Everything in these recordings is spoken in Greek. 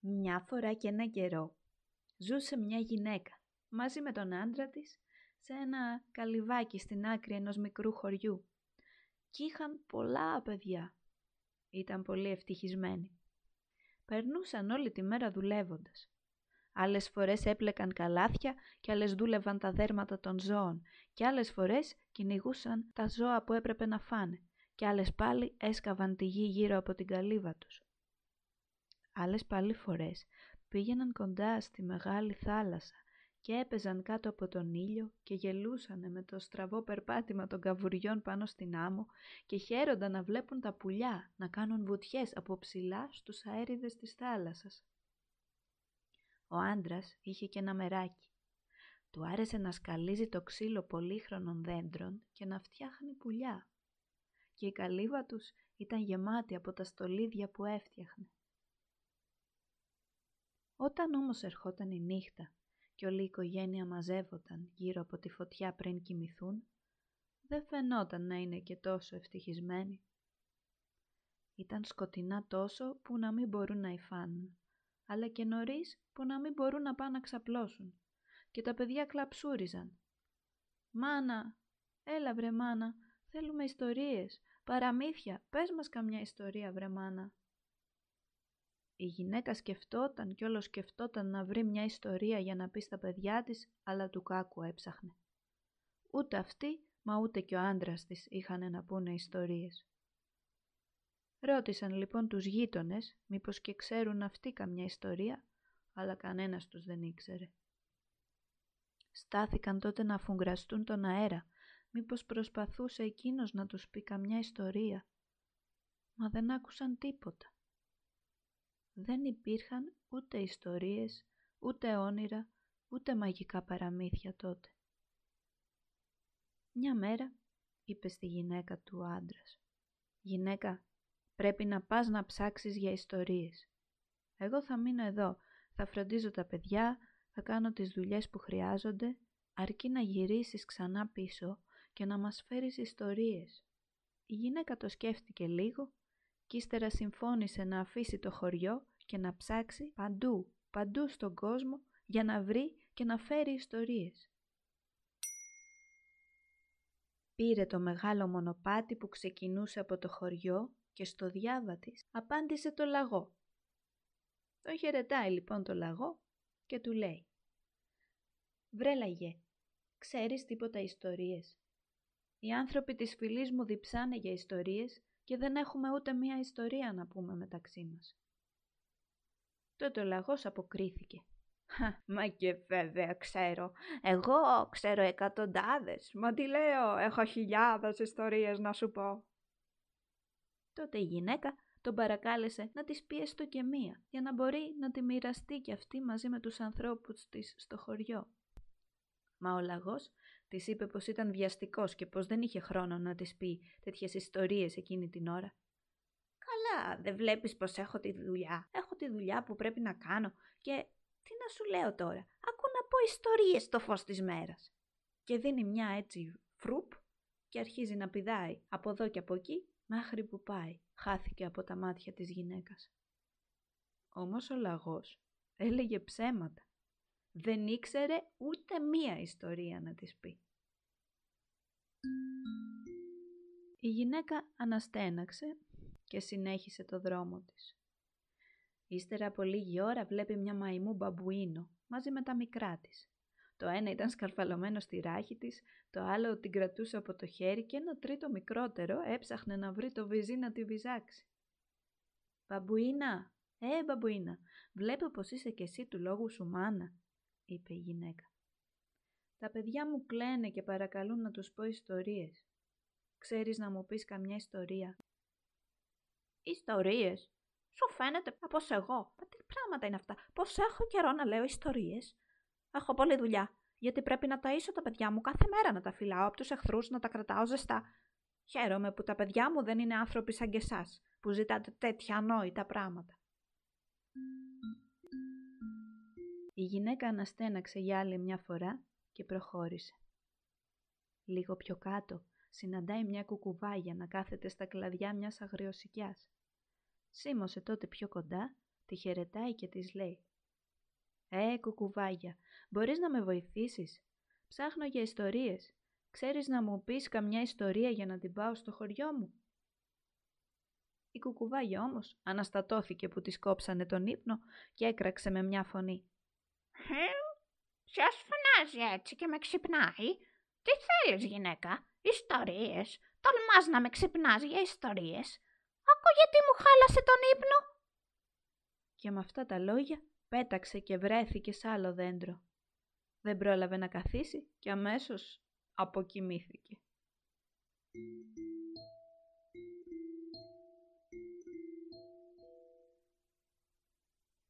Μια φορά και ένα καιρό ζούσε μια γυναίκα μαζί με τον άντρα της σε ένα καλυβάκι στην άκρη ενός μικρού χωριού και είχαν πολλά παιδιά. Ήταν πολύ ευτυχισμένοι. Περνούσαν όλη τη μέρα δουλεύοντας. Άλλες φορές έπλεκαν καλάθια και άλλες δούλευαν τα δέρματα των ζώων και άλλες φορές κυνηγούσαν τα ζώα που έπρεπε να φάνε και άλλες πάλι έσκαβαν τη γη γύρω από την καλύβα τους. Άλλες πάλι φορές πήγαιναν κοντά στη μεγάλη θάλασσα και έπαιζαν κάτω από τον ήλιο και γελούσανε με το στραβό περπάτημα των καβουριών πάνω στην άμμο και χαίρονταν να βλέπουν τα πουλιά να κάνουν βουτιές από ψηλά στους αέριδες της θάλασσας. Ο άντρας είχε και ένα μεράκι. Του άρεσε να σκαλίζει το ξύλο πολύχρονων δέντρων και να φτιάχνει πουλιά. Και η καλύβα τους ήταν γεμάτη από τα στολίδια που έφτιαχνε. Όταν όμως ερχόταν η νύχτα και όλη η οικογένεια μαζεύονταν γύρω από τη φωτιά πριν κοιμηθούν, δεν φαινόταν να είναι και τόσο ευτυχισμένοι. Ήταν σκοτεινά τόσο που να μην μπορούν να υφάνουν, αλλά και νωρίς που να μην μπορούν να πάνε να ξαπλώσουν. Και τα παιδιά κλαψούριζαν. «Μάνα, έλα βρε μάνα, θέλουμε ιστορίες, παραμύθια, πες μας καμιά ιστορία βρε μάνα». Η γυναίκα σκεφτόταν κι όλος σκεφτόταν να βρει μια ιστορία για να πει στα παιδιά της, αλλά του κάκου έψαχνε. Ούτε αυτή, μα ούτε και ο άντρας της είχαν να πούνε ιστορίες. Ρώτησαν λοιπόν τους γείτονες μήπως και ξέρουν αυτοί καμιά ιστορία, αλλά κανένας τους δεν ήξερε. Στάθηκαν τότε να αφουγκραστούν τον αέρα, μήπως προσπαθούσε εκείνος να τους πει καμιά ιστορία, μα δεν άκουσαν τίποτα δεν υπήρχαν ούτε ιστορίες, ούτε όνειρα, ούτε μαγικά παραμύθια τότε. Μια μέρα είπε στη γυναίκα του άντρας «Γυναίκα, πρέπει να πας να ψάξεις για ιστορίες. Εγώ θα μείνω εδώ, θα φροντίζω τα παιδιά, θα κάνω τις δουλειές που χρειάζονται, αρκεί να γυρίσεις ξανά πίσω και να μας φέρεις ιστορίες». Η γυναίκα το σκέφτηκε λίγο και ύστερα συμφώνησε να αφήσει το χωριό και να ψάξει παντού, παντού στον κόσμο για να βρει και να φέρει ιστορίες. Πήρε το μεγάλο μονοπάτι που ξεκινούσε από το χωριό και στο διάβα της απάντησε το λαγό. Τον χαιρετάει λοιπόν το λαγό και του λέει «Βρε λαγέ, ξέρεις τίποτα ιστορίες; Οι άνθρωποι της φυλής μου διψάνε για ιστορίες και δεν έχουμε ούτε μία ιστορία να πούμε μεταξύ μας. Τότε ο λαγός αποκρίθηκε. Μα και βέβαια ξέρω. Εγώ ξέρω εκατοντάδες. Μα τι λέω, έχω χιλιάδες ιστορίες να σου πω. Τότε η γυναίκα τον παρακάλεσε να της πει έστω και μία, για να μπορεί να τη μοιραστεί και αυτή μαζί με τους ανθρώπους της στο χωριό. Μα ο λαγός της είπε πως ήταν βιαστικός και πως δεν είχε χρόνο να της πει τέτοιες ιστορίες εκείνη την ώρα Καλά, δεν βλέπεις πως έχω τη δουλειά. Έχω τη δουλειά που πρέπει να κάνω και τι να σου λέω τώρα. Ακού να πω ιστορίες στο φως της μέρας. Και δίνει μια έτσι φρουπ και αρχίζει να πηδάει από εδώ και από εκεί μέχρι που πάει. Χάθηκε από τα μάτια της γυναίκας. Όμως ο λαγός έλεγε ψέματα. Δεν ήξερε ούτε μία ιστορία να της πει. Η γυναίκα αναστέναξε και συνέχισε το δρόμο της. Ύστερα από λίγη ώρα βλέπει μια μαϊμού μπαμπουίνο μαζί με τα μικρά της. Το ένα ήταν σκαρφαλωμένο στη ράχη της, το άλλο την κρατούσε από το χέρι και ένα τρίτο μικρότερο έψαχνε να βρει το βυζί να τη βυζάξει. «Μπαμπουίνα, ε μπαμπουίνα, βλέπω πως είσαι κι εσύ του λόγου σου μάνα», είπε η γυναίκα. «Τα παιδιά μου κλαίνε και παρακαλούν να τους πω ιστορίες. Ξέρεις να μου πεις καμιά ιστορία; Ιστορίες; Σου φαίνεται πως εγώ. Μα τι πράγματα είναι αυτά; Πώ έχω καιρό να λέω ιστορίες; Έχω πολλή δουλειά. Γιατί πρέπει να ταΐσω τα παιδιά μου κάθε μέρα να τα φυλάω από τους εχθρούς, να τα κρατάω ζεστά. Χαίρομαι που τα παιδιά μου δεν είναι άνθρωποι σαν και εσάς, που ζητάτε τέτοια ανόητα πράγματα. Η γυναίκα αναστέναξε για άλλη μια φορά και προχώρησε. Λίγο πιο κάτω συναντάει μια κουκουβάγια να κάθεται στα κλαδιά μιας αγριοσικιάς. Σίμωσε τότε πιο κοντά, Τη χαιρετάει και της λέει «Ε, κουκουβάγια, μπορείς να με βοηθήσεις; Ψάχνω για ιστορίες. Ξέρεις να μου πεις καμιά ιστορία για να την πάω στο χωριό μου». Η κουκουβάγια όμως αναστατώθηκε που της κόψανε τον ύπνο και έκραξε με μια φωνή. Ποιος φωνάζει έτσι και με ξυπνάει. Τι θέλεις γυναίκα, ιστορίες. Τολμάς να με ξυπνάς για ιστορίες. Ακού γιατί μου χάλασε τον ύπνο. Και με αυτά τα λόγια πέταξε και βρέθηκε σε άλλο δέντρο. Δεν πρόλαβε να καθίσει και αμέσως αποκοιμήθηκε.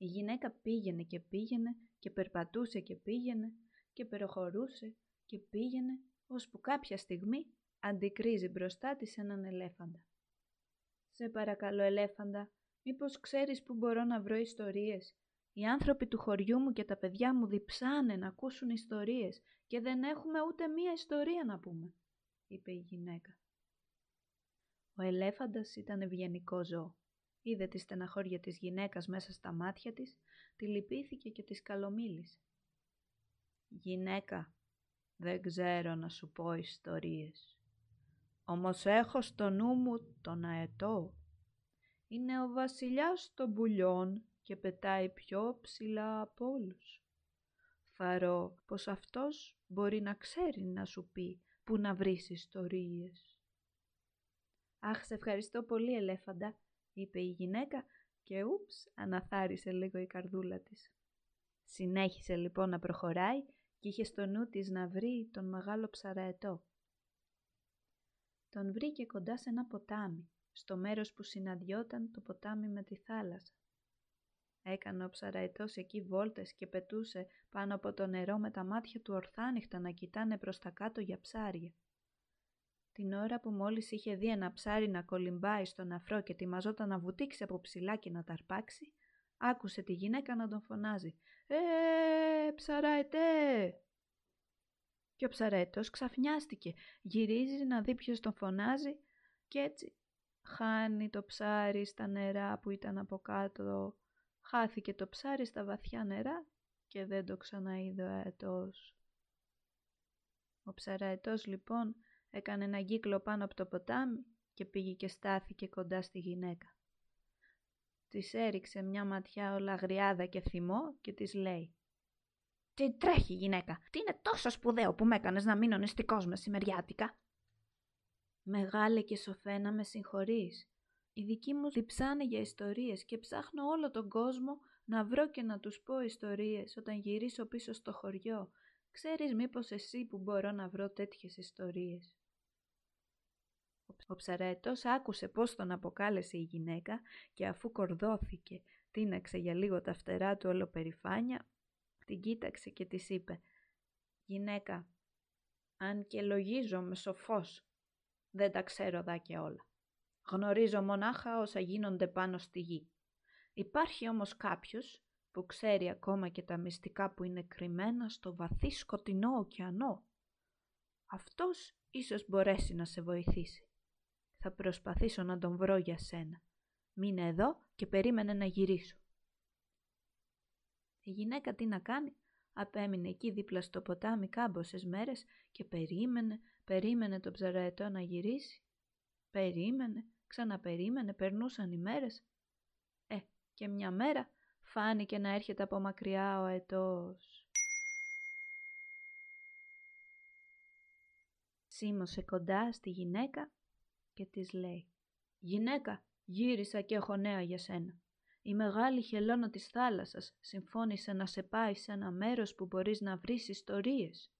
Η γυναίκα πήγαινε και πήγαινε και περπατούσε και πήγαινε και προχωρούσε και πήγαινε ώσπου κάποια στιγμή αντικρίζει μπροστά της έναν ελέφαντα. «Σε παρακαλώ ελέφαντα, μήπως ξέρεις που μπορώ να βρω ιστορίες; Οι άνθρωποι του χωριού μου και τα παιδιά μου διψάνε να ακούσουν ιστορίες και δεν έχουμε ούτε μία ιστορία να πούμε», είπε η γυναίκα. Ο ελέφαντας ήταν ευγενικό ζώο. Είδε τη στεναχώρια της γυναίκας μέσα στα μάτια της, τη λυπήθηκε και της καλομίλησε. «Γυναίκα, δεν ξέρω να σου πω ιστορίες. Όμως έχω στο νου μου τον αετό. Είναι ο βασιλιάς των πουλιών και πετάει πιο ψηλά από όλους. Φαρώ πως αυτός μπορεί να ξέρει να σου πει που να βρεις ιστορίες. «Αχ, σε ευχαριστώ πολύ, ελέφαντα», είπε η γυναίκα και ούψ αναθάρισε λίγο η καρδούλα της. Συνέχισε λοιπόν να προχωράει και είχε στο νου της να βρει τον μεγάλο ψαραετό. Τον βρήκε κοντά σε ένα ποτάμι, στο μέρος που συναντιόταν το ποτάμι με τη θάλασσα. Έκανε ο ψαραετός εκεί βόλτες και πετούσε πάνω από το νερό με τα μάτια του ορθάνυχτα να κοιτάνε προς τα κάτω για ψάρια. Την ώρα που μόλις είχε δει ένα ψάρι να κολυμπάει στον αφρό και ετοιμαζόταν να βουτήξει από ψηλά και να ταρπάξει, άκουσε τη γυναίκα να τον φωνάζει «Ε, ψαραετέ!» Και ο ψαρέτος ξαφνιάστηκε, γυρίζει να δει ποιος τον φωνάζει και έτσι χάνει το ψάρι στα νερά που ήταν από κάτω. Χάθηκε το ψάρι στα βαθιά νερά και δεν το ξαναείδε ο αετός. Ο ψαραετός λοιπόν έκανε ένα κύκλο πάνω από το ποτάμι και πήγε και στάθηκε κοντά στη γυναίκα. Της έριξε μια ματιά ολαγριάδα και θυμό και της λέει «Τι τρέχει γυναίκα, τι είναι τόσο σπουδαίο που με έκανες να μείνω νηστικός μεσημεριάτικα» «Μεγάλε και σοφένα με συγχωρείς. Οι δικοί μου διψάνε για ιστορίες και ψάχνω όλο τον κόσμο να βρω και να τους πω ιστορίες όταν γυρίσω πίσω στο χωριό. Ξέρεις μήπως εσύ που μπορώ να βρω τέτοιες ιστορίες» Ο ψαρέτος άκουσε πώς τον αποκάλεσε η γυναίκα και αφού κορδώθηκε, τίναξε για λίγο τα φτερά του ολοπερηφάνια, την κοίταξε και της είπε «Γυναίκα, αν και λογίζομαι σοφός, δεν τα ξέρω δά και όλα. Γνωρίζω μονάχα όσα γίνονται πάνω στη γη. Υπάρχει όμως κάποιος που ξέρει ακόμα και τα μυστικά που είναι κρυμμένα στο βαθύ σκοτεινό ωκεανό. Αυτός ίσως μπορέσει να σε βοηθήσει. Θα προσπαθήσω να τον βρω για σένα. Μείνε εδώ και περίμενε να γυρίσω. Η γυναίκα τι να κάνει, απέμεινε εκεί δίπλα στο ποτάμι κάμποσες μέρες και περίμενε, περίμενε το ψαραετό να γυρίσει. Περίμενε, ξαναπερίμενε, περνούσαν οι μέρες. Ε, και μια μέρα φάνηκε να έρχεται από μακριά ο αετός. Σίμωσε κοντά στη γυναίκα και της λέει «Γυναίκα, γύρισα και έχω νέα για σένα. Η μεγάλη χελώνα της θάλασσας συμφώνησε να σε πάει σε ένα μέρος που μπορείς να βρεις ιστορίες».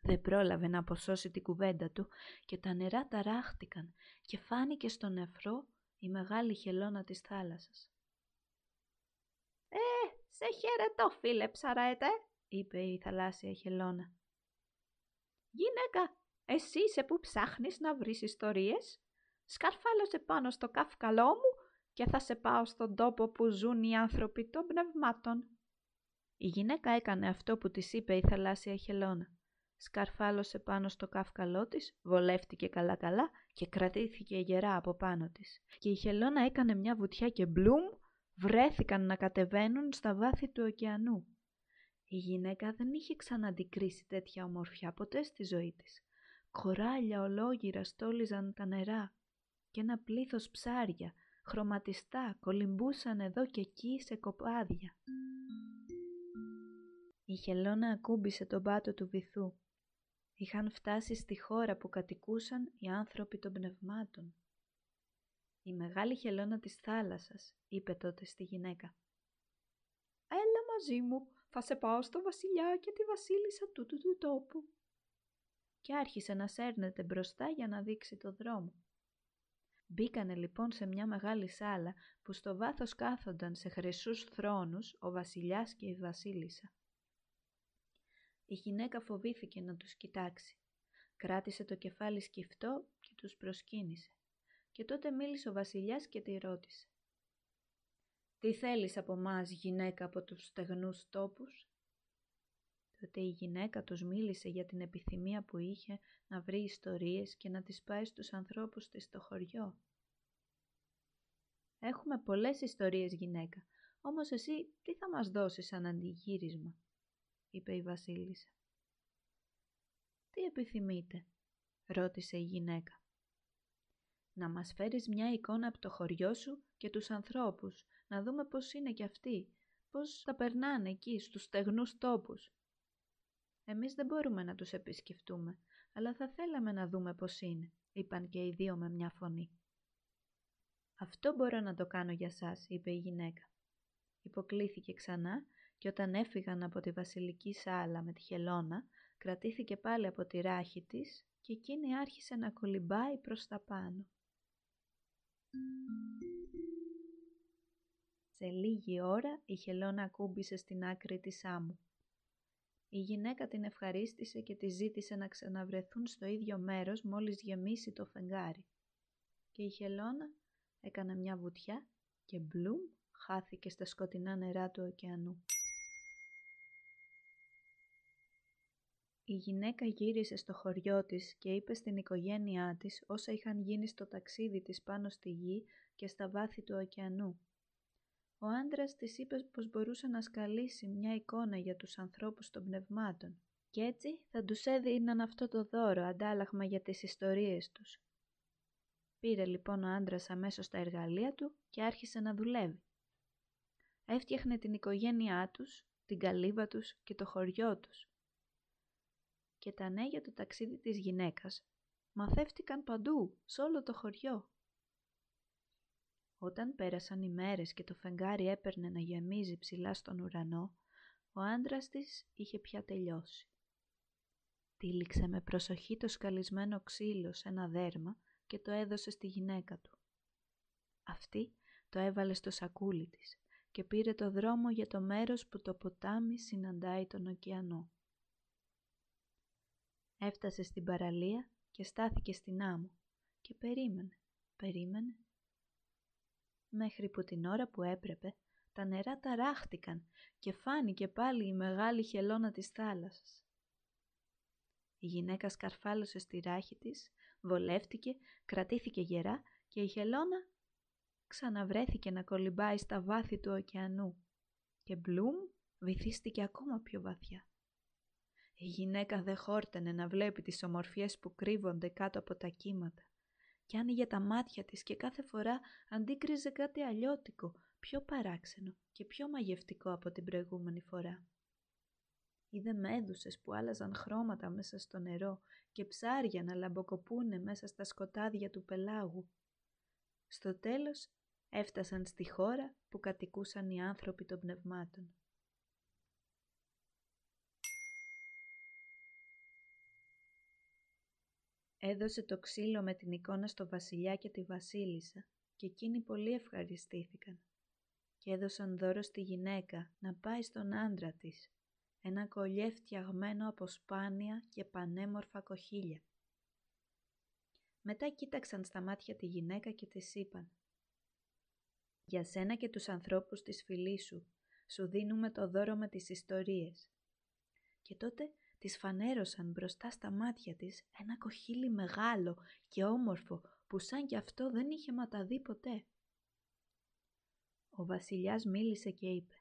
Δεν πρόλαβε να αποσώσει την κουβέντα του και τα νερά ταράχτηκαν και φάνηκε στον νεφρό η μεγάλη χελώνα της θάλασσας. «Ε, σε χαιρετώ φίλε ψαραέτε», είπε η θαλάσσια χελώνα. «Γυναίκα, εσύ είσαι που ψάχνεις να βρεις ιστορίες; Σκαρφάλωσε πάνω στο καυκαλό μου και θα σε πάω στον τόπο που ζουν οι άνθρωποι των πνευμάτων. Η γυναίκα έκανε αυτό που της είπε η θαλάσσια χελώνα. Σκαρφάλωσε πάνω στο καύκαλό της, βολεύτηκε καλά-καλά και κρατήθηκε γερά από πάνω της. Και η χελώνα έκανε μια βουτιά και μπλουμ, βρέθηκαν να κατεβαίνουν στα βάθη του ωκεανού. Η γυναίκα δεν είχε ξαναντικρίσει τέτοια ομορφιά ποτέ στη ζωή της. Κοράλια ολόγυρα στόλιζαν τα νερά και ένα πλήθος ψάρια, χρωματιστά, κολυμπούσαν εδώ και εκεί σε κοπάδια. Η χελώνα ακούμπησε τον πάτο του βυθού. Είχαν φτάσει στη χώρα που κατοικούσαν οι άνθρωποι των πνευμάτων. «Η μεγάλη χελώνα της θάλασσας», είπε τότε στη γυναίκα. «Έλα μαζί μου, θα σε πάω στο βασιλιά και τη βασίλισσα τούτου του τόπου». Και άρχισε να σέρνεται μπροστά για να δείξει το δρόμο. Μπήκανε λοιπόν σε μια μεγάλη σάλα που στο βάθος κάθονταν σε χρυσούς θρόνους ο βασιλιάς και η βασίλισσα. Η γυναίκα φοβήθηκε να τους κοιτάξει. Κράτησε το κεφάλι σκυφτό και τους προσκύνησε. Και τότε μίλησε ο βασιλιάς και τη ρώτησε. «Τι θέλεις από μας, γυναίκα από τους στεγνούς τόπους» Τότε η γυναίκα τους μίλησε για την επιθυμία που είχε να βρει ιστορίες και να τις πάει στους ανθρώπους της στο χωριό. «Έχουμε πολλές ιστορίες γυναίκα, όμως εσύ τι θα μας δώσεις σαν αντιγύρισμα» είπε η βασίλισσα. «Τι επιθυμείτε» ρώτησε η γυναίκα. «Να μας φέρεις μια εικόνα από το χωριό σου και τους ανθρώπους, να δούμε πώς είναι κι αυτοί, πώς τα περνάνε εκεί στους στεγνούς τόπους. Εμείς δεν μπορούμε να τους επισκεφτούμε, αλλά θα θέλαμε να δούμε πώς είναι», είπαν και οι δύο με μια φωνή. «Αυτό μπορώ να το κάνω για σας», είπε η γυναίκα. Υποκλήθηκε ξανά και όταν έφυγαν από τη βασιλική σάλα με τη χελώνα, κρατήθηκε πάλι από τη ράχη της και εκείνη άρχισε να κολυμπάει προς τα πάνω. Σε λίγη ώρα η χελώνα ακούμπησε στην άκρη της άμμου. Η γυναίκα την ευχαρίστησε και τη ζήτησε να ξαναβρεθούν στο ίδιο μέρος μόλις γεμίσει το φεγγάρι. Και η χελώνα έκανε μια βουτιά και μπλουμ χάθηκε στα σκοτεινά νερά του ωκεανού. Η γυναίκα γύρισε στο χωριό της και είπε στην οικογένειά της όσα είχαν γίνει στο ταξίδι της πάνω στη γη και στα βάθη του ωκεανού. Ο άντρας της είπε πως μπορούσε να σκαλίσει μια εικόνα για τους ανθρώπους των πνευμάτων και έτσι θα τους έδιναν αυτό το δώρο αντάλλαγμα για τις ιστορίες τους. Πήρε λοιπόν ο άντρας αμέσως τα εργαλεία του και άρχισε να δουλεύει. Έφτιαχνε την οικογένειά τους, την καλύβα τους και το χωριό τους και τα νέα για το ταξίδι της γυναίκας μαθεύτηκαν παντού, σε όλο το χωριό. Όταν πέρασαν οι μέρες και το φεγγάρι έπαιρνε να γεμίζει ψηλά στον ουρανό, ο άντρας της είχε πια τελειώσει. Τύλιξε με προσοχή το σκαλισμένο ξύλο σε ένα δέρμα και το έδωσε στη γυναίκα του. Αυτή το έβαλε στο σακούλι της και πήρε το δρόμο για το μέρος που το ποτάμι συναντάει τον ωκεανό. Έφτασε στην παραλία και στάθηκε στην άμμο και περίμενε, περίμενε. Μέχρι που την ώρα που έπρεπε τα νερά ταράχτηκαν και φάνηκε πάλι η μεγάλη χελώνα της θάλασσας. Η γυναίκα σκαρφάλωσε στη ράχη της, βολεύτηκε, κρατήθηκε γερά και η χελώνα ξαναβρέθηκε να κολυμπάει στα βάθη του ωκεανού και Μπλουμ βυθίστηκε ακόμα πιο βαθιά. Η γυναίκα δεν χόρτανε να βλέπει τις ομορφιές που κρύβονται κάτω από τα κύματα και άνοιγε τα μάτια της και κάθε φορά αντίκριζε κάτι αλλιώτικο, πιο παράξενο και πιο μαγευτικό από την προηγούμενη φορά. Είδε μέδουσες που άλλαζαν χρώματα μέσα στο νερό και ψάρια να λαμποκοπούνε μέσα στα σκοτάδια του πελάγου. Στο τέλος έφτασαν στη χώρα που κατοικούσαν οι άνθρωποι των πνευμάτων. Έδωσε το ξύλο με την εικόνα στο βασιλιά και τη βασίλισσα και εκείνοι πολύ ευχαριστήθηκαν και έδωσαν δώρο στη γυναίκα να πάει στον άντρα της, ένα κολλιέ φτιαγμένο από σπάνια και πανέμορφα κοχύλια. Μετά κοίταξαν στα μάτια τη γυναίκα και της είπαν «Για σένα και τους ανθρώπους της φυλής σου, σου δίνουμε το δώρο με τις ιστορίες». Και τότε της φανέρωσαν μπροστά στα μάτια της ένα κοχύλι μεγάλο και όμορφο που σαν κι αυτό δεν είχε ματαδεί ποτέ. Ο βασιλιάς μίλησε και είπε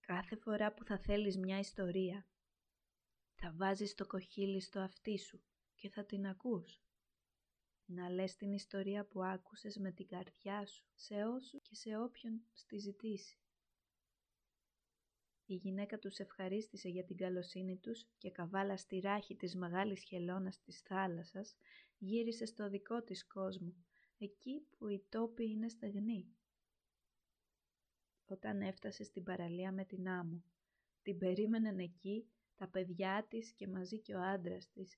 «Κάθε φορά που θα θέλεις μια ιστορία, θα βάζεις το κοχύλι στο αυτί σου και θα την ακούς. Να λες την ιστορία που άκουσες με την καρδιά σου, σε όσους και σε όποιον στη ζητήσει. Η γυναίκα τους ευχαρίστησε για την καλοσύνη τους και καβάλα στη ράχη της μεγάλης χελώνας της θάλασσας γύρισε στο δικό της κόσμο, εκεί που οι τόποι είναι στεγνοί. Όταν έφτασε στην παραλία με την άμμο, την περίμεναν εκεί τα παιδιά της και μαζί και ο άντρας της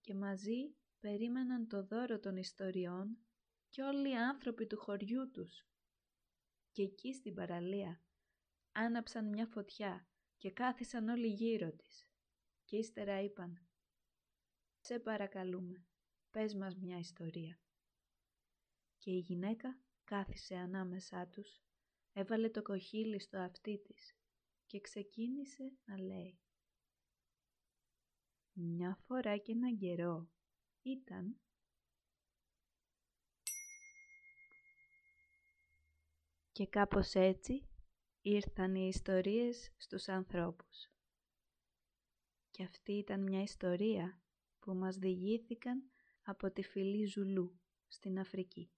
και μαζί περίμεναν το δώρο των ιστοριών και όλοι οι άνθρωποι του χωριού τους. Και εκεί στην παραλία άναψαν μια φωτιά και κάθισαν όλοι γύρω της και ύστερα είπαν «Σε παρακαλούμε, πες μας μια ιστορία». Και η γυναίκα κάθισε ανάμεσά τους, έβαλε το κοχύλι στο αυτί της και ξεκίνησε να λέει «Μια φορά και έναν καιρό ήταν και κάπως έτσι ήρθαν οι ιστορίες στους ανθρώπους. Και αυτή ήταν μια ιστορία που μας διηγήθηκαν από τη φυλή Ζουλού στην Αφρική.